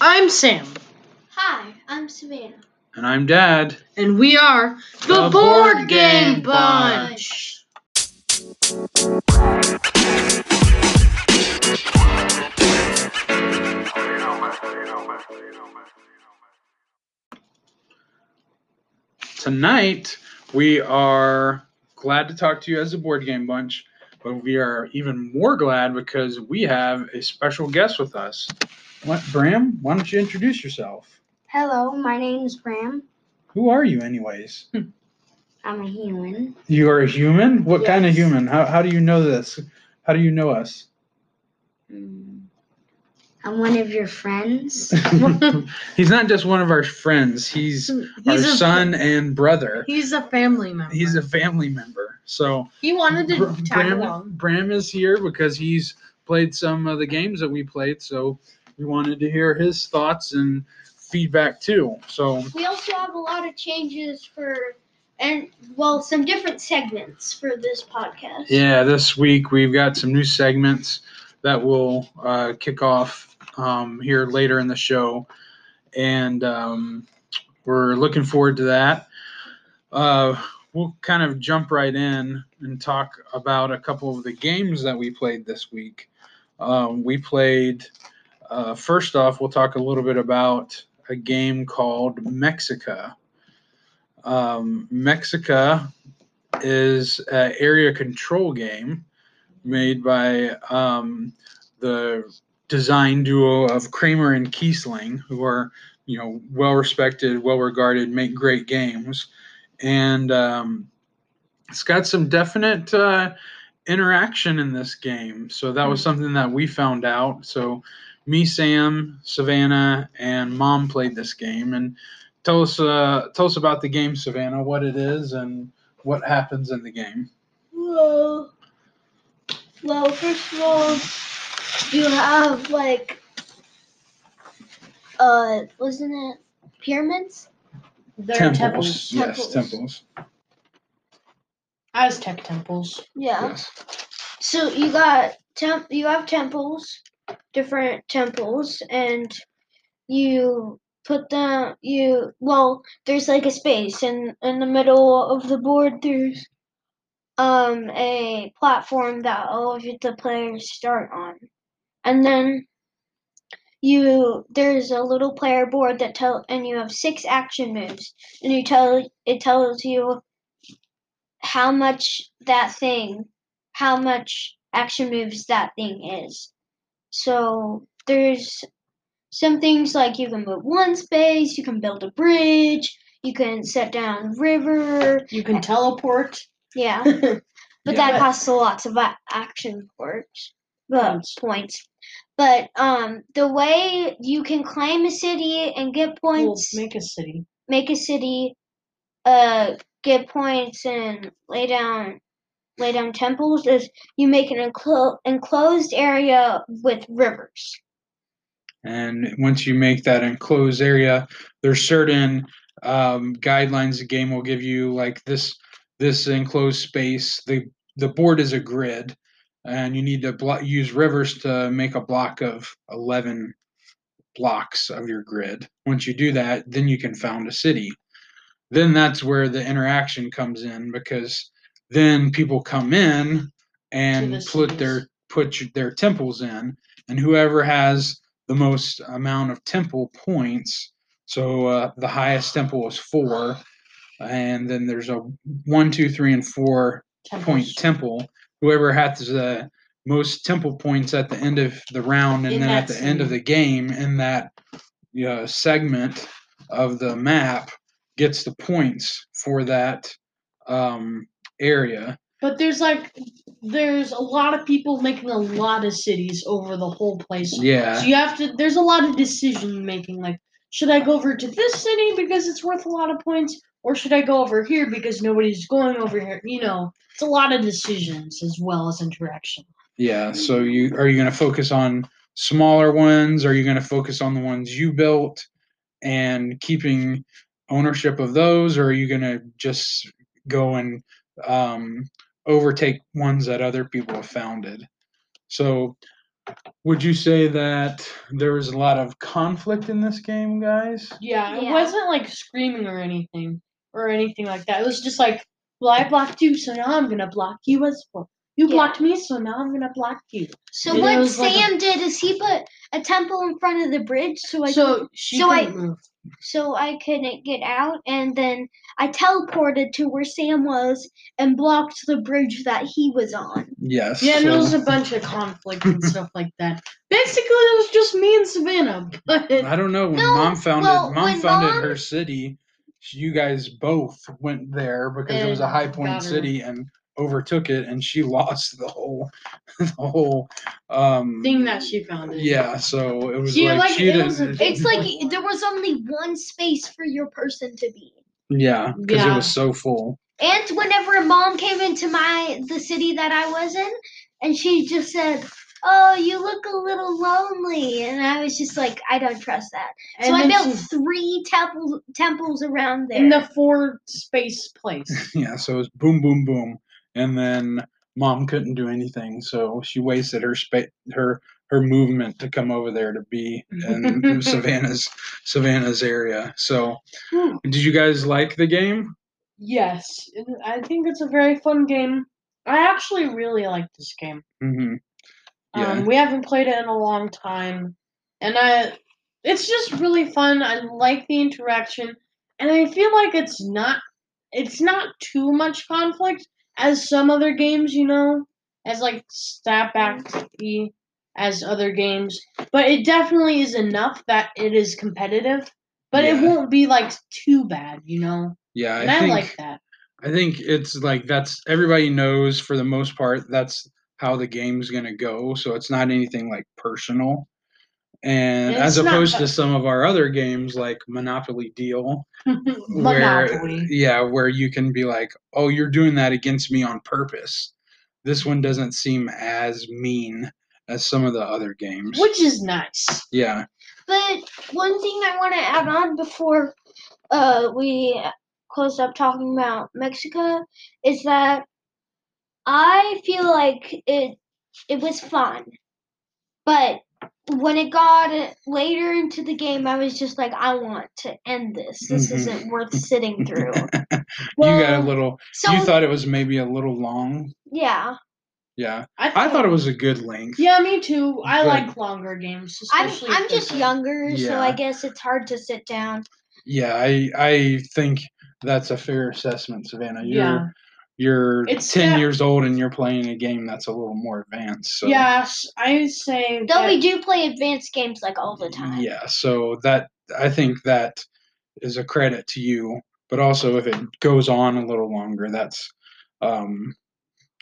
I'm Sam, Hi, I'm Savannah. And I'm Dad. and we are the, The Board, Board Game Game Bunch. Tonight, we are glad to talk to you as a board game bunch, but we are even more glad because we have a special guest with us. What, Bram? Why don't you introduce yourself? Hello, my name is Bram. Who are you, anyways? I'm a human. You are a human? What kind of Yes. human? How, how do you know this? How do you know us? Mm. I'm one of your friends. He's not just one of our friends, he's, our He's a son and brother. He's a family member. He's a family member. So, He wanted to Br- tag Bram, along. Bram is here because he's played some of the games that we played. So we wanted to hear his thoughts and feedback too. So we also have a lot of changes for, and well, some different segments for this podcast. yeah, this week we've got some new segments that will uh, kick off um, here later in the show, and um, we're looking forward to that. Uh, we'll kind of jump right in and talk about a couple of the games that we played this week. Um, we played. Uh, first off, we'll talk a little bit about a game called Mexica. Um, Mexica is an area control game made by um, the design duo of Kramer and Kiesling, who are you know well respected, well regarded, make great games, and um, it's got some definite uh, interaction in this game. So that was something that we found out. So me, Sam, Savannah, and Mom played this game, and tell us uh, tell us about the game, Savannah, what it is, and what happens in the game. Well, well, first of all, you have like, uh, wasn't it pyramids? They're temples. temples. Yes, Temples. temples. Aztec temples. Yeah. Yes. So you got temp you have temples, different temples, and you put them you well, there's like a space and in the middle of the board there's um a platform that all of the players start on. And then you there's a little player board that tell and you have six action moves and you tell it tells you how much that thing how much action moves that thing is. So there's some things like you can move one space, you can build a bridge, you can set down river. You can teleport. Yeah, but Yeah. that costs a lots of action points. Well, Points. points. But um, the way you can claim a city and get We'll points, make a city. make a city, uh, get points and lay down lay down temples is you make an enclo- enclosed area with rivers. And once you make that enclosed area, there's certain um, guidelines the game will give you, like this this enclosed space. The the board is a grid, and you need to blo- use rivers to make a block of eleven blocks of your grid. Once you do that, then you can found a city. Then that's where the interaction comes in because then people come in and the put their put their temples in, and whoever has the most amount of temple points. So uh, the highest temple is four, and then there's a one, two, three, and four point temple. Whoever has the most temple points at the end of the round, and In then at the end of the game in that you know, segment of the map gets the points for that um, area. But there's like there's a lot of people making a lot of cities over the whole place. Yeah. So you have to there's a lot of decision making like should I go over to this city because it's worth a lot of points or should I go over here because nobody's going over here? You know, it's a lot of decisions as well as interaction. Yeah. So you are you going to focus on smaller ones? Are you going to focus on the ones you built and keeping ownership of those, or are you going to just go and um, overtake ones that other people have founded? So Would you say that there was a lot of conflict in this game, guys? Yeah, it Yeah. wasn't like screaming or anything or anything like that. It was just like, well, I blocked you, so now I'm gonna block you as well. You Yeah. blocked me, so now I'm gonna block you. So It what was like a- Sam did is he put a temple in front of the bridge so I so she so I- couldn't move. so I couldn't get out, and then I teleported to where Sam was and blocked the bridge that he was on. Yes. Yeah, and there was a bunch of conflict and stuff like that. Basically, it was just me and Savannah. But I don't know when No, mom founded well, mom when founded Mom- her city. You guys both went there because it was a high point city and overtook it, and she lost the whole the whole um thing that she found. It. Yeah, so it was She, like, like, she it didn't. was It's like there was only one space for your person to be. yeah, because it was so full. And whenever a mom came into my the city that I was in, and she just said, "Oh, you look a little lonely," and I was just like, "I don't trust that." And so I built she- three temples temples around there. in the four space place. Yeah, so it was boom, boom, boom, and then mom couldn't do anything, so she wasted her spa- her her movement to come over there to be in Savannah's Savannah's area. So, Hmm. did you guys like the game? yes, I think it's a very fun game. I actually really like this game. hmm Yeah. Um, we haven't played it in a long time, and I, it's just really fun. I like the interaction, and I feel like it's not, it's not too much conflict as some other games, you know, as like stat backed as other games. But it definitely is enough that it is competitive, but it won't be like too bad, you know. Yeah, And I I, think like that. I think it's like that's everybody knows for the most part that's how the game's gonna go. So it's not anything like personal. And And as it's not opposed to some of our other games like Monopoly Deal, where Monopoly. yeah, where you can be like, oh, you're doing that against me on purpose. This one doesn't seem as mean as some of the other games. Which is nice. yeah, But one thing I want to add on before uh, we close up talking about Mexica is that I feel like it it was fun, but when it got later into the game, I was just like, I want to end this. This Mhm. isn't worth sitting through. you got a little. So you thought it was maybe a little long. yeah, Yeah, I I thought it was a good length. Yeah, me too. I But- like longer games. I'm I'm just fun. younger, so I guess it's hard to sit down. Yeah, I I think that's a fair assessment, Savannah. You're Yeah. You're It's ten not- years old and you're playing a game that's a little more advanced. So Yes, I say. Though that- we do play advanced games like all the time. yeah, so that I think that is a credit to you. But also, if it goes on a little longer, that's um,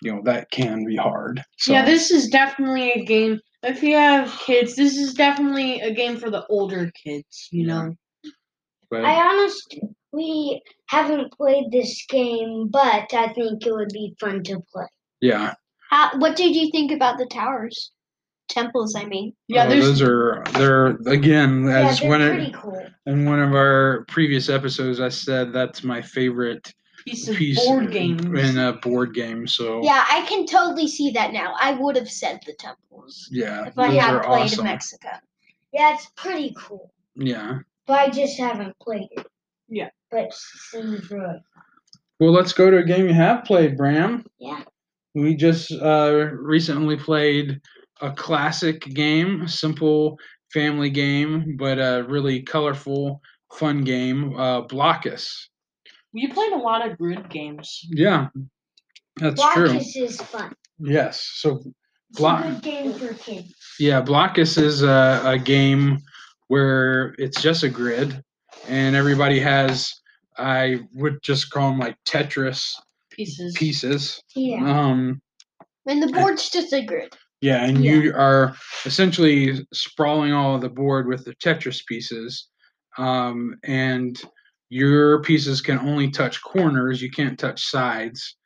you know that can be hard. So, Yeah, this is definitely a game. If you have kids, this is definitely a game for the older kids. You Yeah. know. but I honestly haven't played this game, but I think it would be fun to play. yeah, How, what did you think about the towers? Temples, I mean. Yeah, uh, there's those are they're again Yeah, as they're one pretty of, cool. in one of our previous episodes, I said that's my favorite piece of piece board games. in a board game. So Yeah, I can totally see that now. I would have said the temples yeah, if I had played awesome. in Mexica. Yeah, it's pretty cool, Yeah. but I just haven't played it. Yeah. But seems really Well, let's go to a game you have played, Bram. Yeah. We just uh, recently played a classic game, a simple family game, but a really colorful, fun game, uh, Blokus. You played a lot of grid games. Yeah, that's true. Blokus is fun. Yes. So, It's a good game for kids. yeah, Blokus is a, a game where it's just a grid, and everybody has, I would just call them like Tetris Pieces. pieces. Yeah. Um, And the board's just a grid. Yeah, and you are essentially sprawling all of the board with the Tetris pieces, um, and your pieces can only touch corners. You can't touch sides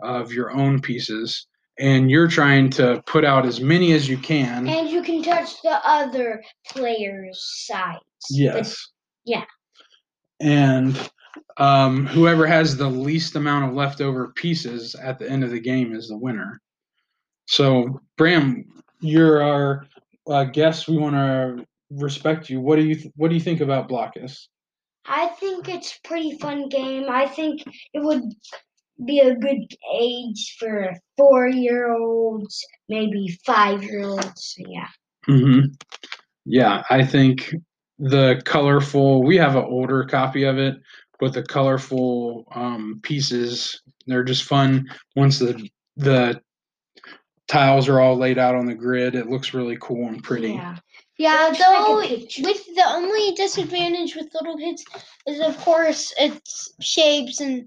of your own pieces, and you're trying to put out as many as you can. And you can touch the other player's sides. but yes. yeah. And um, whoever has the least amount of leftover pieces at the end of the game is the winner. So, Bram, you're our uh, guest. We want to respect you. What do you th- What do you think about Blokus? I think it's a pretty fun game. I think it would be a good age for four year olds, maybe five year olds. Yeah. Mm-hmm. Yeah, I think the colorful. We have an older copy of it, but the colorful um, pieces they're just fun. Once the the tiles are all laid out on the grid, it looks really cool and pretty. Yeah. Yeah, looks like a though with the only disadvantage with little kids is of course it's shapes and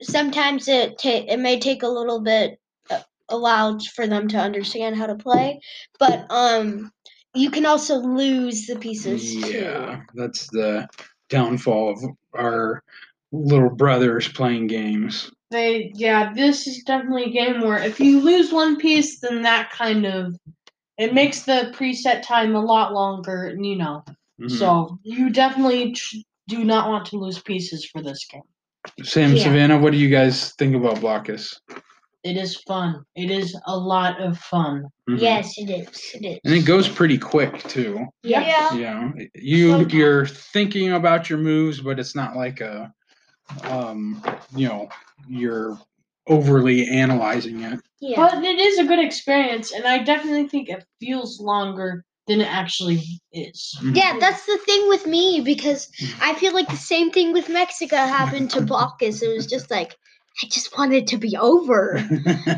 sometimes it ta- it may take a little bit uh, allowed for them to understand how to play, but um you can also lose the pieces Yeah, that's the downfall of our little brothers playing games. They yeah, this is definitely a game where if you lose one piece, then that kind of it makes the preset time a lot longer, and you know. Mhm. So you definitely tr- do not want to lose pieces for this game. Sam, Yeah. Savannah, what do you guys think about Blokus? It is fun. It is a lot of fun. Mhm. Yes, it is. It is. and it goes pretty quick too. too. Yeah. Yeah, you Sometimes. you're thinking about your moves, but it's not like a, um, you know, you're overly analyzing it. Yeah. But it is a good experience, and I definitely think it feels longer than it actually is. Yeah, that's the thing with me because Mm. I feel like the same thing with Mexica happened to Blokus. It was just like I just wanted to be over.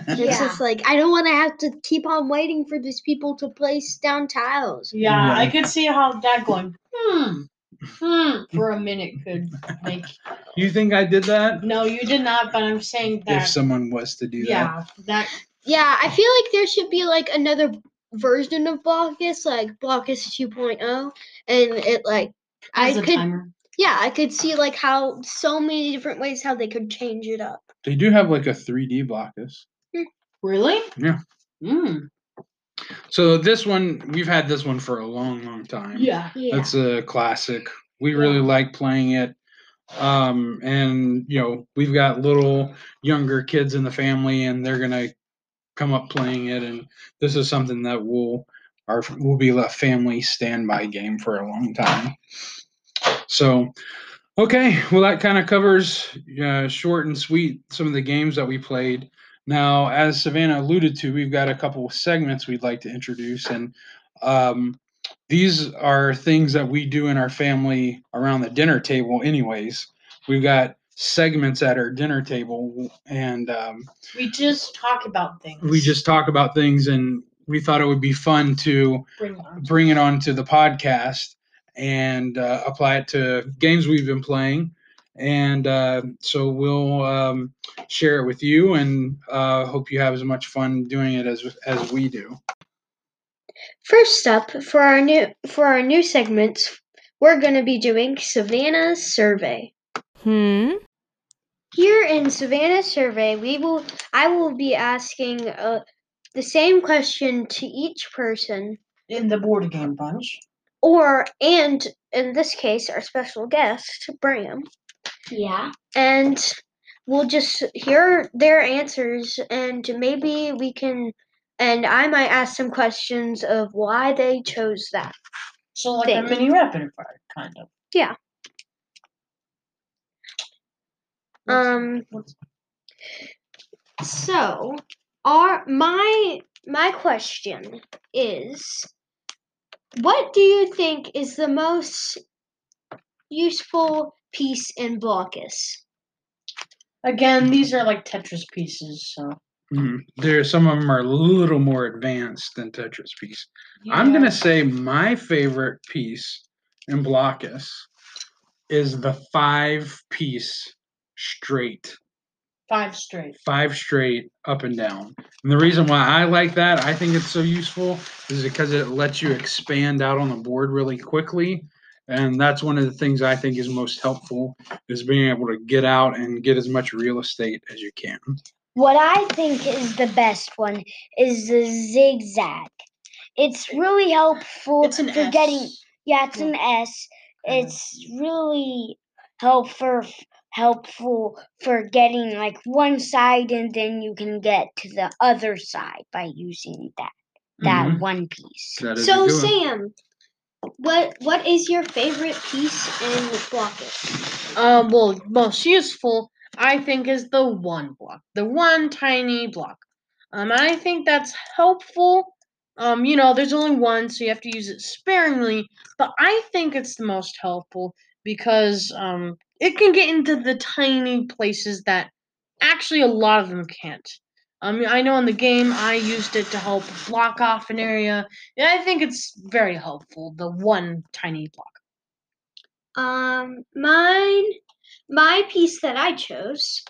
It's Yeah. just like I don't want to have to keep on waiting for these people to place down tiles. Yeah, Yeah. I could see how that going, hmm, hmm, for a minute could make. you think I did that? No, you did not, but I'm saying that. If someone was to do that, yeah, that. Yeah, I feel like there should be like another version of Blokus, like Blokus 2.0, and it like I As a could timer. yeah, I could see like how so many different ways how they could change it up. They do have like a 3D Blokus. Really? Yeah. Mm. So this one, we've had this one for a long, long time. Yeah. Yeah. That's a classic. We really Yeah. like playing it. Um, and you know, we've got little younger kids in the family and they're gonna come up playing it and this is something that will our will be a family standby game for a long time. So okay, well that kind of covers uh, short and sweet some of the games that we played. Now, as Savannah alluded to, we've got a couple of segments we'd like to introduce, and um, these are things that we do in our family around the dinner table, anyways. We've got segments at our dinner table, and um, We just talk about things. we just talk about things, and we thought it would be fun to bring on. bring it onto the podcast and uh, apply it to games we've been playing. And uh, so we'll um, share it with you, and uh, hope you have as much fun doing it as as we do. First up, for our new for our new segments, we're going to be doing Savannah's survey. Hmm? Here in Savannah's survey, we will I will be asking uh, the same question to each person, in the board game bunch. Or and in this case, our special guest, Bram, Yeah. and we'll just hear their answers, and maybe we can. And I might ask some questions of why they chose that. So like Thing. a mini rapid fire, kind of. Yeah. What's- Um. what's- So, our my my question is what do you think is the most useful piece in Blokus? Again, these are like Tetris pieces, so. Mhm. There, some of them are a little more advanced than Tetris piece. I'm gonna say my favorite piece in Blokus is the five piece straight, five straight. five straight up and down. And the reason why I like that, I think it's so useful, is because it lets you expand out on the board really quickly. And that's one of the things I think is most helpful is being able to get out and get as much real estate as you can. What I think is the best one is the zigzag. It's really helpful It's an for S. getting. Yeah, it's an S. It's really helpful helpful for getting like one side and then you can get to the other side by using that. that Mhm. one piece. That is a So. Sam, what what is your favorite piece in the Blocket? Um, well, most useful, I think, is the one block, the one tiny block. Um, I think that's helpful. Um, you know, there's only one, so you have to use it sparingly. But I think it's the most helpful because um, it can get into the tiny places that actually a lot of them can't. Um, I know in the game I used it to help block off an area. And I think it's very helpful. The one tiny block. Um, mine, my piece that I chose,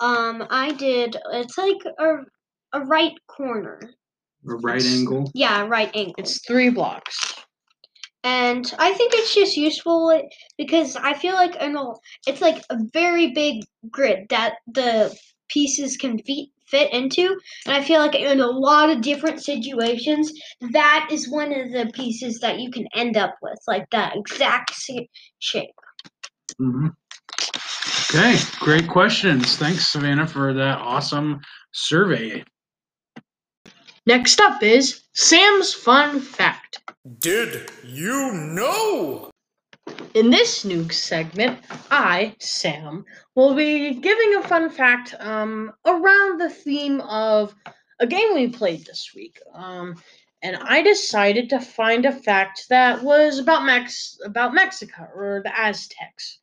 um, I did. It's like a a right corner. A right angle. Yeah, right angle. It's three blocks. And I think it's just useful because I feel like in a, it's like a very big grid that the pieces can fit fit into, and I feel like in a lot of different situations, that is one of the pieces that you can end up with, like that exact shape. hmm Okay, great questions. Thanks, Savannah, for that awesome survey. Next up is Sam's Fun Fact. Did you know? In this new segment, I, Sam, will be giving a fun fact um, around the theme of a game we played this week. Um, and I decided to find a fact that was about Mex about Mexica or the Aztecs.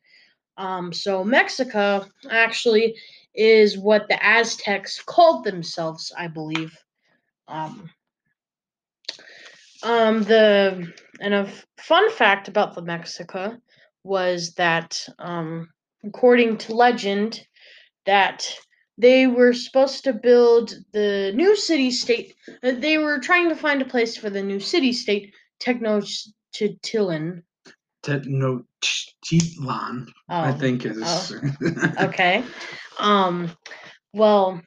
Um, so Mexica actually is what the Aztecs called themselves, I believe. Um, um, the and a fun fact about the Mexica was that, um, according to legend, that they were supposed to build the new city state. uh, They were trying to find a place for the new city state, Tenochtitlan. Tenochtitlan, I Oh, think is. okay. Um, well,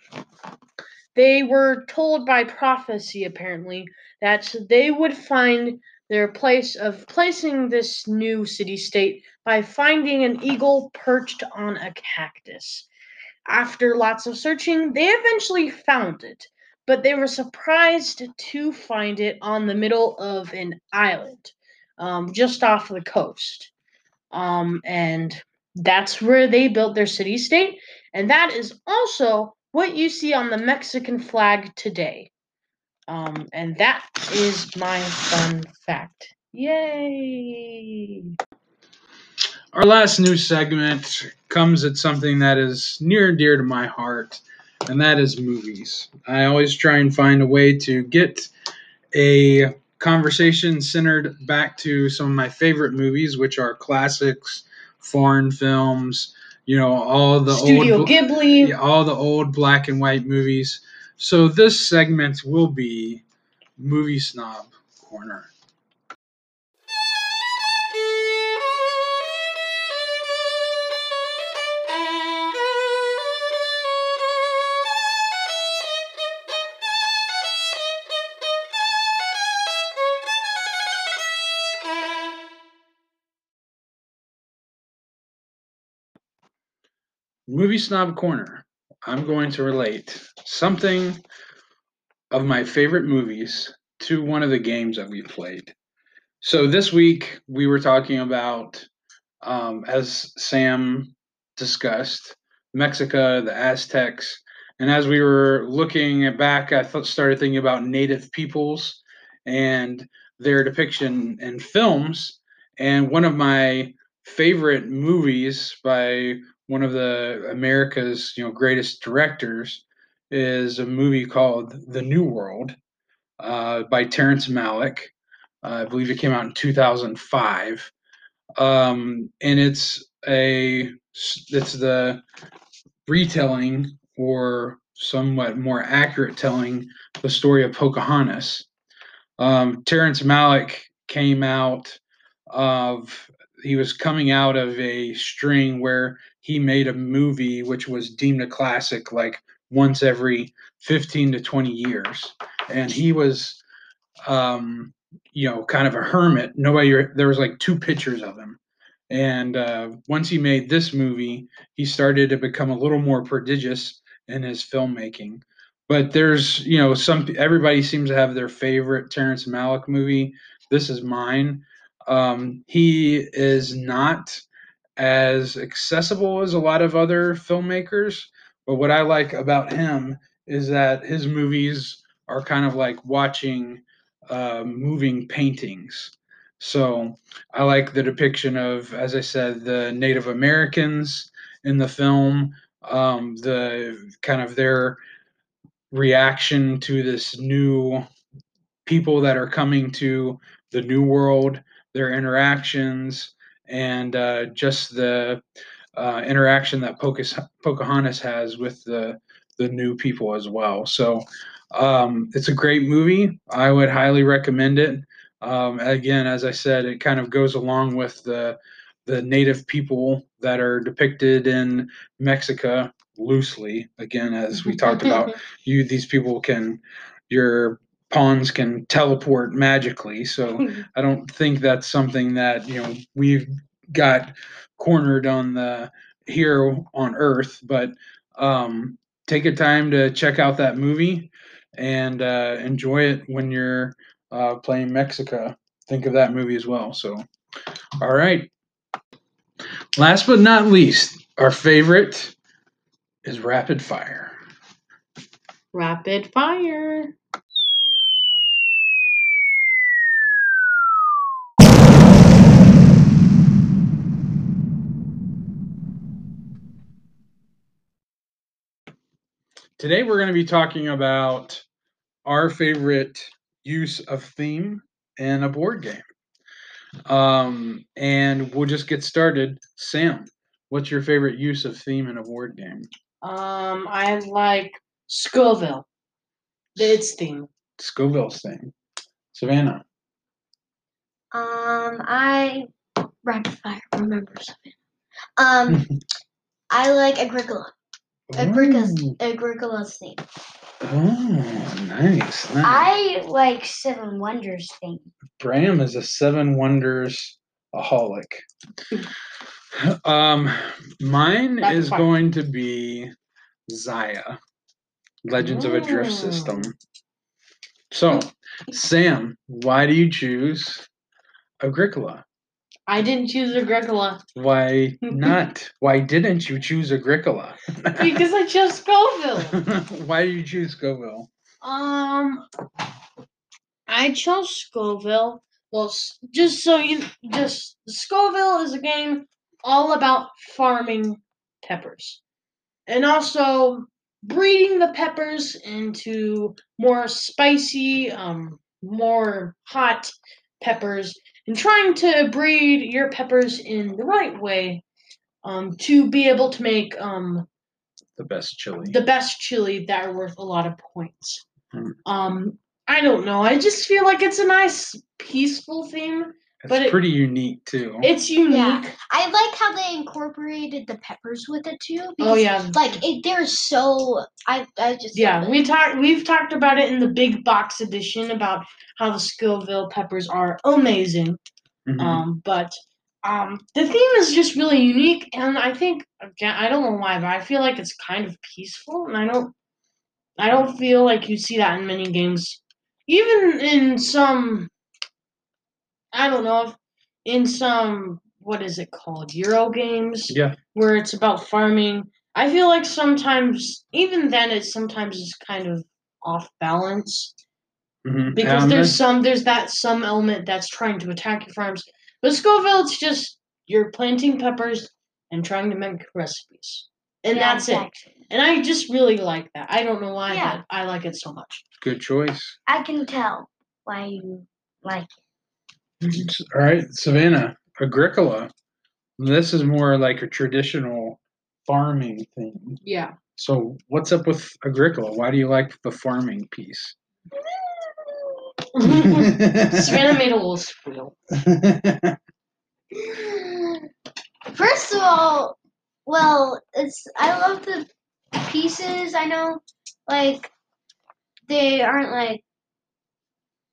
they were told by prophecy apparently that they would find their place of placing this new city state by finding an eagle perched on a cactus. After lots of searching, they eventually found it, but they were surprised to find it on the middle of an island, um, just off the coast. Um, and that's where they built their city state, and that is also what you see on the Mexican flag today. Um, and that is my fun fact. Yay! Our last news segment comes at something that is near and dear to my heart, and that is movies. I always try and find a way to get a conversation centered back to some of my favorite movies, which are classics, foreign films, you know, all the Studio old Ghibli. yeah, all the old black and white movies. So this segment will be Movie Snob Corner. Movie Snob Corner. I'm going to relate something of my favorite movies to one of the games that we played. So this week we were talking about, um, as Sam discussed, Mexica, the Aztecs, and as we were looking back, I th- started thinking about Native peoples and their depiction in films. And one of my favorite movies by one of the America's you know greatest directors is a movie called The New World uh, by Terrence Malick. Uh, I believe it came out in 2005, um, and it's a it's the retelling or somewhat more accurate telling the story of Pocahontas. Um, Terrence Malick came out of he was coming out of a string where he made a movie which was deemed a classic like once every 15 to 20 years and he was um you know kind of a hermit nobody there was like two pictures of him and uh, once he made this movie he started to become a little more prodigious in his filmmaking but there's you know some everybody seems to have their favorite Terrence Malick movie. This is mine. Um, he is not as accessible as a lot of other filmmakers, but what I like about him is that his movies are kind of like watching uh, moving paintings. So I like the depiction of, as I said, the Native Americans in the film, um, the kind of their reaction to this new people that are coming to the new world, their interactions, and uh, just the uh, interaction that Pocahontas, Pocahontas has with the the new people as well. So um, it's a great movie. I would highly recommend it. Um, again, as I said, it kind of goes along with the the native people that are depicted in Mexica loosely. Again, as we talked about, you these people can your pawns can teleport magically. So I don't think that's something that you know we've got cornered on the here on Earth. But um, take a time to check out that movie and uh, enjoy it when you're uh, playing Mexica. Think of that movie as well. So, all right. Last but not least, our favorite is Rapid Fire. Rapid fire. Today we're going to be talking about our favorite use of theme in a board game. Um, and we'll just get started. Sam, what's your favorite use of theme in a board game? Um, I like Scoville. Its theme. Scoville's theme. Savannah. Um, I rapid fire. Remember something. Um, I like Agricola. Agricola's Ooh. Agricola's theme. Oh, nice. nice. I like Seven Wonders thing. Bram is a seven wonders aholic. um, mine That's is fine. going to be Xia, Legends of a Drift System. So, Sam, why do you choose Agricola? I didn't choose Agricola Why not? why didn't you choose Agricola? because I chose Scoville. why did you choose Scoville? Um, I chose Scoville. Well, just so you, just Scoville is a game all about farming peppers, and also breeding the peppers into more spicy, um, more hot peppers, and trying to breed your peppers in the right way, um, to be able to make um The best chili. the best chili that are worth a lot of points. Hmm. Um, I don't know. I just feel like it's a nice, peaceful theme. It's but it- pretty unique too. It's unique. Yeah. I like how they incorporated the peppers with it too. Oh yeah, Like it, they're so. I I just. yeah. We talked. We've talked about it in the big box edition about how the Scoville peppers are amazing. Mhm. Um, but um, the theme is just really unique, and I think again, I don't know why, but I feel like it's kind of peaceful, and I don't, I don't feel like you see that in many games, even in some. I don't know if in some what is it called Euro games yeah. where it's about farming. I feel like sometimes, even then, it sometimes is kind of off balance mhm. because Um, there's some there's that some element that's trying to attack your farms. But Scoville, it's just you're planting peppers and trying to make recipes, and Yeah, that's it. And I just really like that. I don't know why, Yeah. but I like it so much. good choice. I can tell why you like All right, Savannah, Agricola. This is more like a traditional farming thing. Yeah. So, what's up with Agricola? Why do you like the farming piece? Savannah made a little squeal. First of all, well, it's I love the pieces. I know, like they aren't like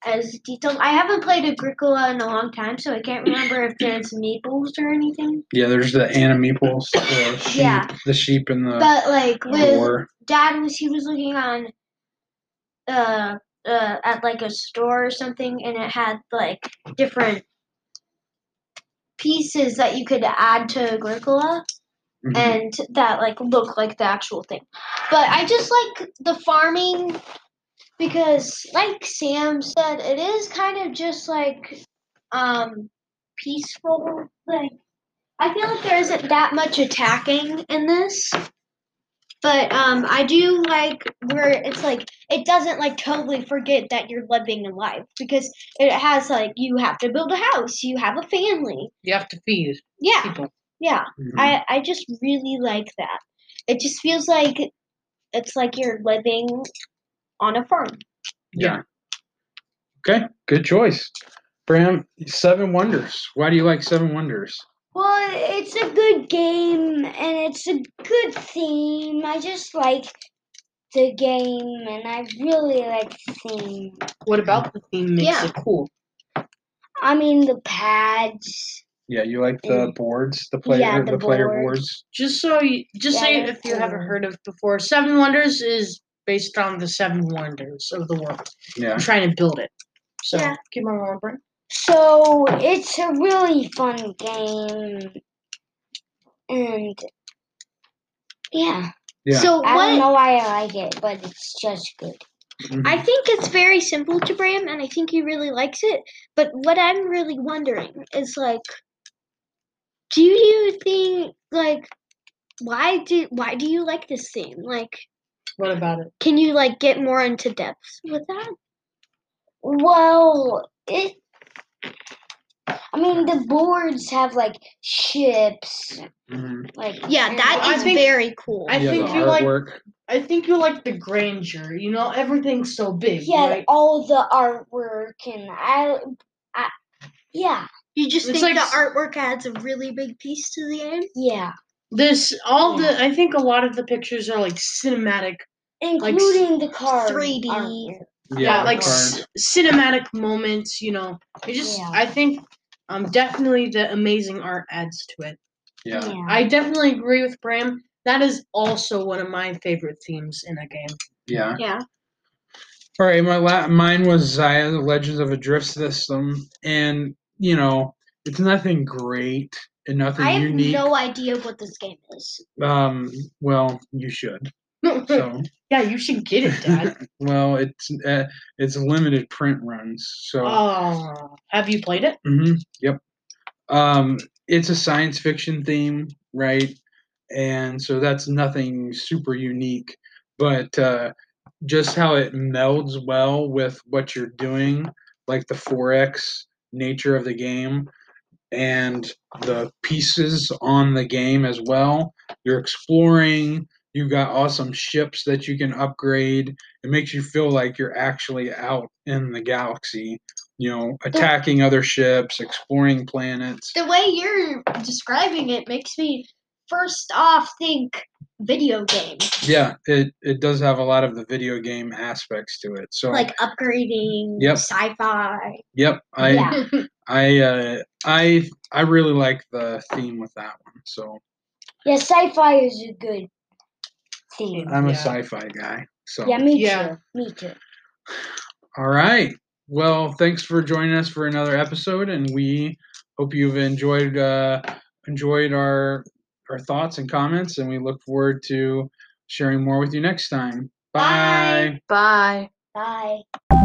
as detailed. I haven't played Agricola in a long time, so I can't remember if there's meeples or anything. yeah, there's the animeeples, the sheep, Yeah. the sheep and the But like with boar. Dad was he was looking on uh, uh, at like a store or something, and it had like different pieces that you could add to Agricola, Mhm. and that like look like the actual thing. But I just like the farming because, like Sam said, it is kind of just like um peaceful. Like I feel like there isn't that much attacking in this. But um, I do like where it's like it doesn't like totally forget that you're living a life because it has like you have to build a house, you have a family. You have to feed Yeah, people. yeah. Mhm. I I just really like that. It just feels like it's like you're living on a farm. yeah. Okay, good choice. Bram, Seven Wonders. Why do you like Seven Wonders? Well, it's a good game and it's a good theme. I just like the game and I really like the theme. What about the theme makes Yeah. it cool? I mean, the pads. Yeah, you like the boards, the player, Yeah, the, the player boards. boards. Just so you, just Yeah, say if you haven't heard of before, Seven Wonders is based on the seven wonders of the world. Yeah. I'm trying to build it. So Yeah. keep on going, Brent. So it's a really fun game. And yeah, Yeah. So I don't know why I like it, but it's just good. Mhm. I think it's very simple to Bram, and I think he really likes it. But what I'm really wondering is like, do you think like why do why do you like this theme? Like, What about it? can you like get more into depth with that? Well, it. I mean, the boards have like ships, Mhm. like Yeah, and that I is think- very cool. I yeah, think the you like- I think you like the grandeur. You know, everything's so big, yeah, right? all the artwork and I, I, yeah, you just it's think like the artwork adds a really big piece to the game. yeah, This all Yeah. the I think a lot of the pictures are like cinematic. including the card 3D. artwork. Yeah, like cards. s- cinematic moments. You know, it just Yeah. I think um definitely the amazing art adds to it. yeah. Yeah. I definitely agree with Bram. That is also one of my favorite themes in a game. Yeah. Yeah. All right, my la- mine was Xia: The Legends of a Drift System, and you know it's nothing great and nothing I have unique. no idea what this game is. um, well, you should. So, yeah, you should get it, Dad. well, it's uh, it's limited print runs. So, Oh, have you played it? Mm-hmm. yep. Um, it's a science fiction theme, right? And so that's nothing super unique, but uh, just how it melds well with what you're doing, like the 4X nature of the game and the pieces on the game as well. You're exploring, you've got awesome ships that you can upgrade. It makes you feel like you're actually out in the galaxy, you know, attacking other ships, exploring planets. The way you're describing it makes me first off think video game, Yeah, it, it does have a lot of the video game aspects to it. So like upgrading, Yep. sci-fi. Yep, I Yeah. I uh, I I really like the theme with that one. So Yeah, sci-fi is a good theme. I'm a sci-fi guy. So Yeah, me Yeah. too. Me too. all right. Well, thanks for joining us for another episode, and we hope you've enjoyed uh, enjoyed our our thoughts and comments, and we look forward to sharing more with you next time. Bye. Bye. Bye. Bye.